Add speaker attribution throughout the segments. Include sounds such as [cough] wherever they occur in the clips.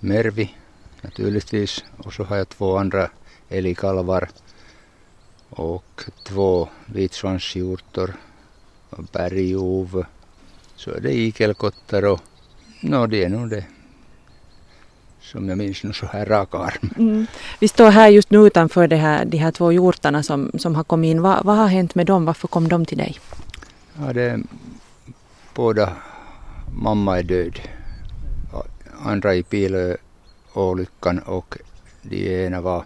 Speaker 1: Mervi naturligtvis och så har jag två andra älgkalvar och två vitsvanshjortor och bergov. Så är det igelkottar och no, det är nog det som jag minns nu så här rak arm. Mm.
Speaker 2: Vi står här just nu utanför det här, de här två hjortarna som, som har kommit in. Va, vad har hänt med dem? Varför kom de till dig?
Speaker 1: Ja, det, båda mamma är död. Andra i bilolyckan och de ena var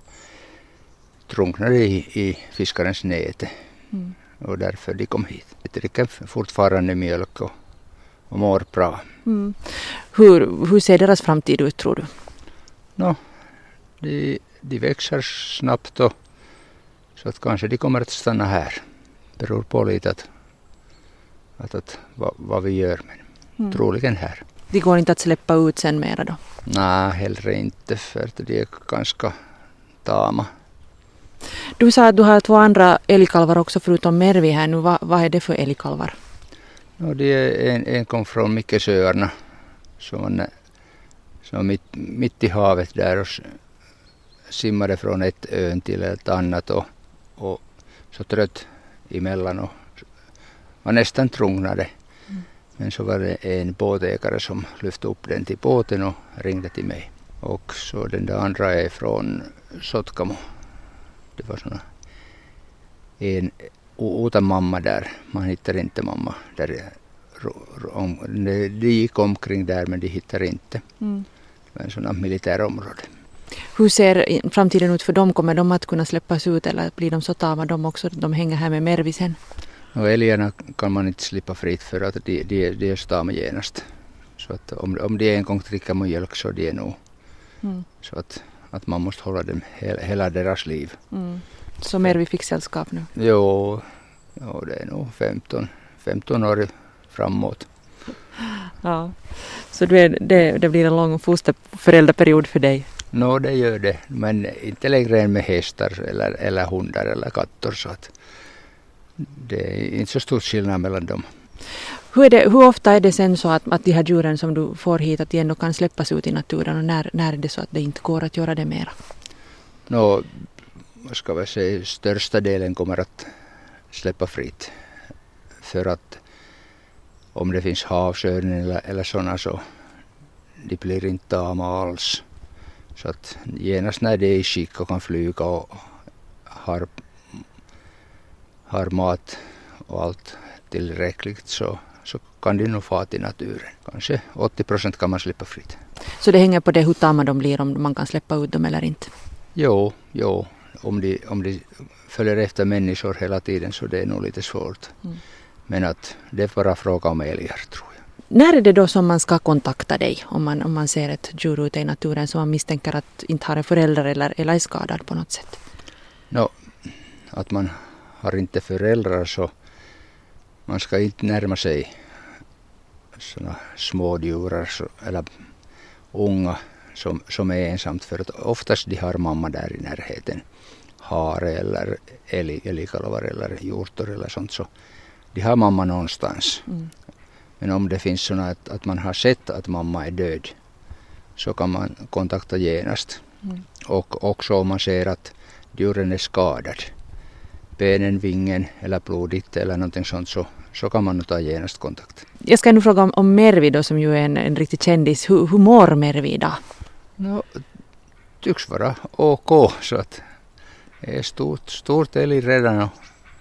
Speaker 1: drunknade i, i fiskarens näte. Mm. Och därför de kom hit. De dricker fortfarande mjölk och, och mår bra. Mm.
Speaker 2: Hur, hur ser deras framtid ut tror du?
Speaker 1: No, de, de växer snabbt och så att kanske de kommer att stanna här. Beror på lite att, att, att vad, vad vi gör, men mm. troligen här.
Speaker 2: De går inte att släppa ut sen mera då?
Speaker 1: Nej, hellre inte för att de är ganska tama.
Speaker 2: Du sa att du har två andra älgkalvar också förutom Mervi här nu. Va, vad är det för älgkalvar?
Speaker 1: No, det är en, en kom från Mikkesöarna som, som mitt, mitt i havet där och simmade från ett ön till ett annat och, och så trött emellan och var nästan trungnade. Men så var det en båtägare som lyfte upp den till båten och ringde till mig. Och så den där andra är från Sotkamo. Det var såna en utan mamma där. Man hittar inte mamma där. De gick omkring där men de hittar inte. Mm. Det var en sån militärområde.
Speaker 2: Hur ser framtiden ut för dem? Kommer de att kunna släppas ut eller blir de så tama de också? De hänger här med Mervisen?
Speaker 1: Och älgarna kan man inte slippa fritt för att de, de, de är stama genast. Så att om, om de en gång dricker mjölk så de är nog mm. så att, att man måste hålla dem hela, hela deras liv. Mm.
Speaker 2: Så Mervi fick sällskap nu?
Speaker 1: Jo, jo det är nog 15, 15 år framåt.
Speaker 2: Ja, så det, det, det blir en lång fosterföräldraperiod för dig?
Speaker 1: No, det gör det, men inte längre än med hästar eller, eller hundar eller katter. Så att det är inte så stor skillnad mellan dem.
Speaker 2: Hur, det, hur, ofta är det sen så att, att de här djuren som du får hit att de ändå kan släppas ut i naturen och när, när är det så att det inte går att göra det mera?
Speaker 1: No, vad ska vi säga, största delen kommer att släppa fritt. För att om det finns havsörn eller, eller sådana så de blir inte tama alls. Så att genast när de är i skick och kan flyga och har, har mat och allt tillräckligt så, så kan de nog fara till naturen. Kanske 80 procent kan man släppa fritt.
Speaker 2: Så det hänger på det hur tama de blir om man kan släppa ut dem eller inte?
Speaker 1: Jo, jo. Om de, om de följer efter människor hela tiden så det är nog lite svårt. Mm. Men att det är bara fråga om älgar tror jag.
Speaker 2: När är det då som man ska kontakta dig om man, om man ser ett djur ute i naturen som man misstänker att inte har en förälder eller, eller är skadad på något sätt?
Speaker 1: No, att man har inte föräldrar så man ska inte närma sig sådana smådjur eller unga som, som är ensamt för att oftast de har mamma där i närheten. Hare eller älg, älgkalvar eller hjortor eller sånt så de har mamma någonstans. Mm. Men om det finns sådana att, att man har sett att mamma är död så kan man kontakta genast. Mm. Och också om man ser att djuren är skadad, benen, vingen eller blodigt eller någonting sånt så, så kan man ta genast kontakt.
Speaker 2: Jag ska nu fråga om, om Mervi då som ju är en, en riktig kändis. Hur, hur mår Mervi idag?
Speaker 1: No, tycks vara OK så att det är stort, stort älg redan och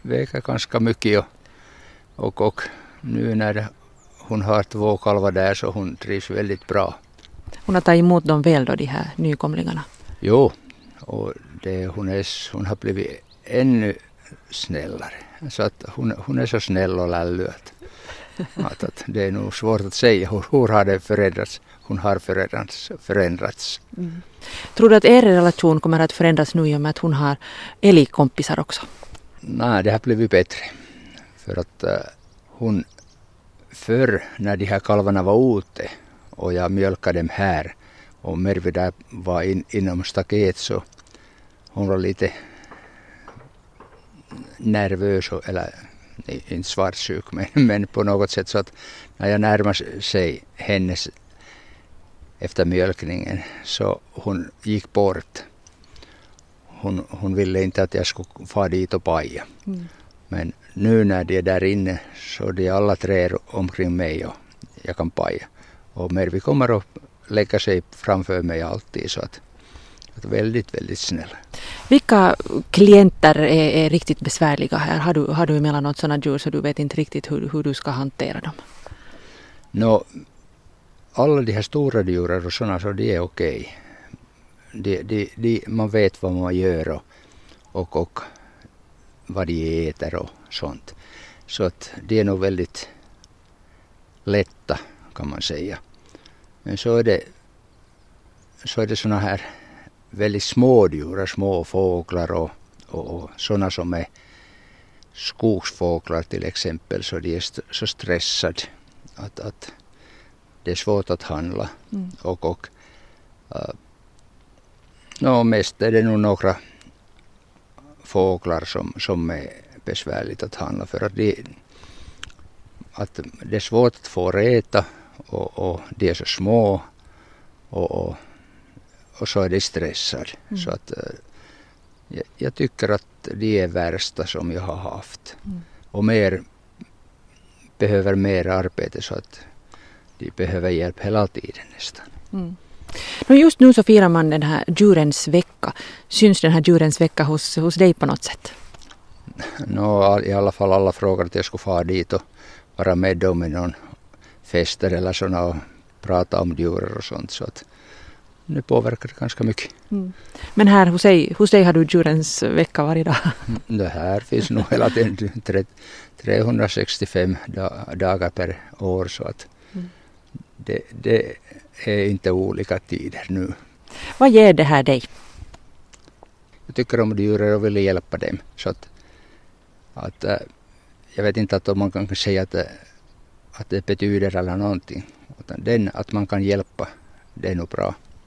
Speaker 1: väger ganska mycket och, och, och nu när hon har två kalvar där så hon trivs väldigt bra.
Speaker 2: Hon har tagit emot dem väl då, de här nykomlingarna?
Speaker 1: Jo, och det, hon, är, hon har blivit ännu snällare. Så att hon, hon är så snäll och lällu att, att, att, det är nog svårt att säga hur, hur har det förändrats. Hon har förändrats. förändrats. Mm.
Speaker 2: Tror du att er relation kommer att förändras nu i och med att hon har älgkompisar också?
Speaker 1: Nej, det har blivit bättre. För att uh, hon förr när de här kalvarna var ute och jag mjölkade dem här och Mervi där var in, inom staket så hon var lite nervös eller inte svartsjuk [laughs] men, men på något sätt så att när jag närmade sig hennes efter mjölkningen så hon gick bort. Hon, hon ville inte att jag skulle fara dit och paja. Mm. Men nu när de är där inne så är de alla tre omkring mig och jag kan paja. Och Mervi kommer att lägga sig framför mig alltid så att väldigt, väldigt snäll.
Speaker 2: Vilka klienter är, är, riktigt besvärliga här? Har du, har du emellanåt sådana djur så du vet inte riktigt hur, hur du ska hantera dem?
Speaker 1: No, alla de här stora djuren och sådana så de är okej. De, de, de, man vet vad man gör och, och, och vad de äter och sånt. Så att de är nog väldigt lätta kan man säga. Men så är det, så är det såna här väldigt små djur, små fåglar och, och, och sådana som är skogsfåglar till exempel, så de är st så stressade att, att det är svårt att handla. Mm. Och, och uh, no, mest är det nog några fåglar som, som är besvärligt att handla för att, de, att det är svårt att få räta och, och de är så små och, och, och så är de stressade. Mm. Så att, uh, jag, jag, tycker att de är värsta som jag har haft. Mm. Och mer behöver mer arbete så att de behöver hjälp hela tiden nästan. Mm.
Speaker 2: No just nu så firar man den här djurens vecka. Syns den här djurens vecka hos, hos dig på något sätt?
Speaker 1: No, I alla fall alla frågar att jag skulle fara dit och vara med dem i någon fester eller sådana och prata om djur och sånt. Så att det påverkar det ganska mycket. Mm.
Speaker 2: Men här hos dig, hos dig har du djurens vecka varje dag?
Speaker 1: Mm, det här finns nog hela tiden 365 dagar per år så att mm. det, det är inte olika tider nu.
Speaker 2: Vad ger det här dig?
Speaker 1: Jag tycker om djuren och vill hjälpa dem. Så att, att, äh, jag vet inte att om man kan säga att, att det betyder eller någonting. Utan den, att man kan hjälpa, det är nog bra.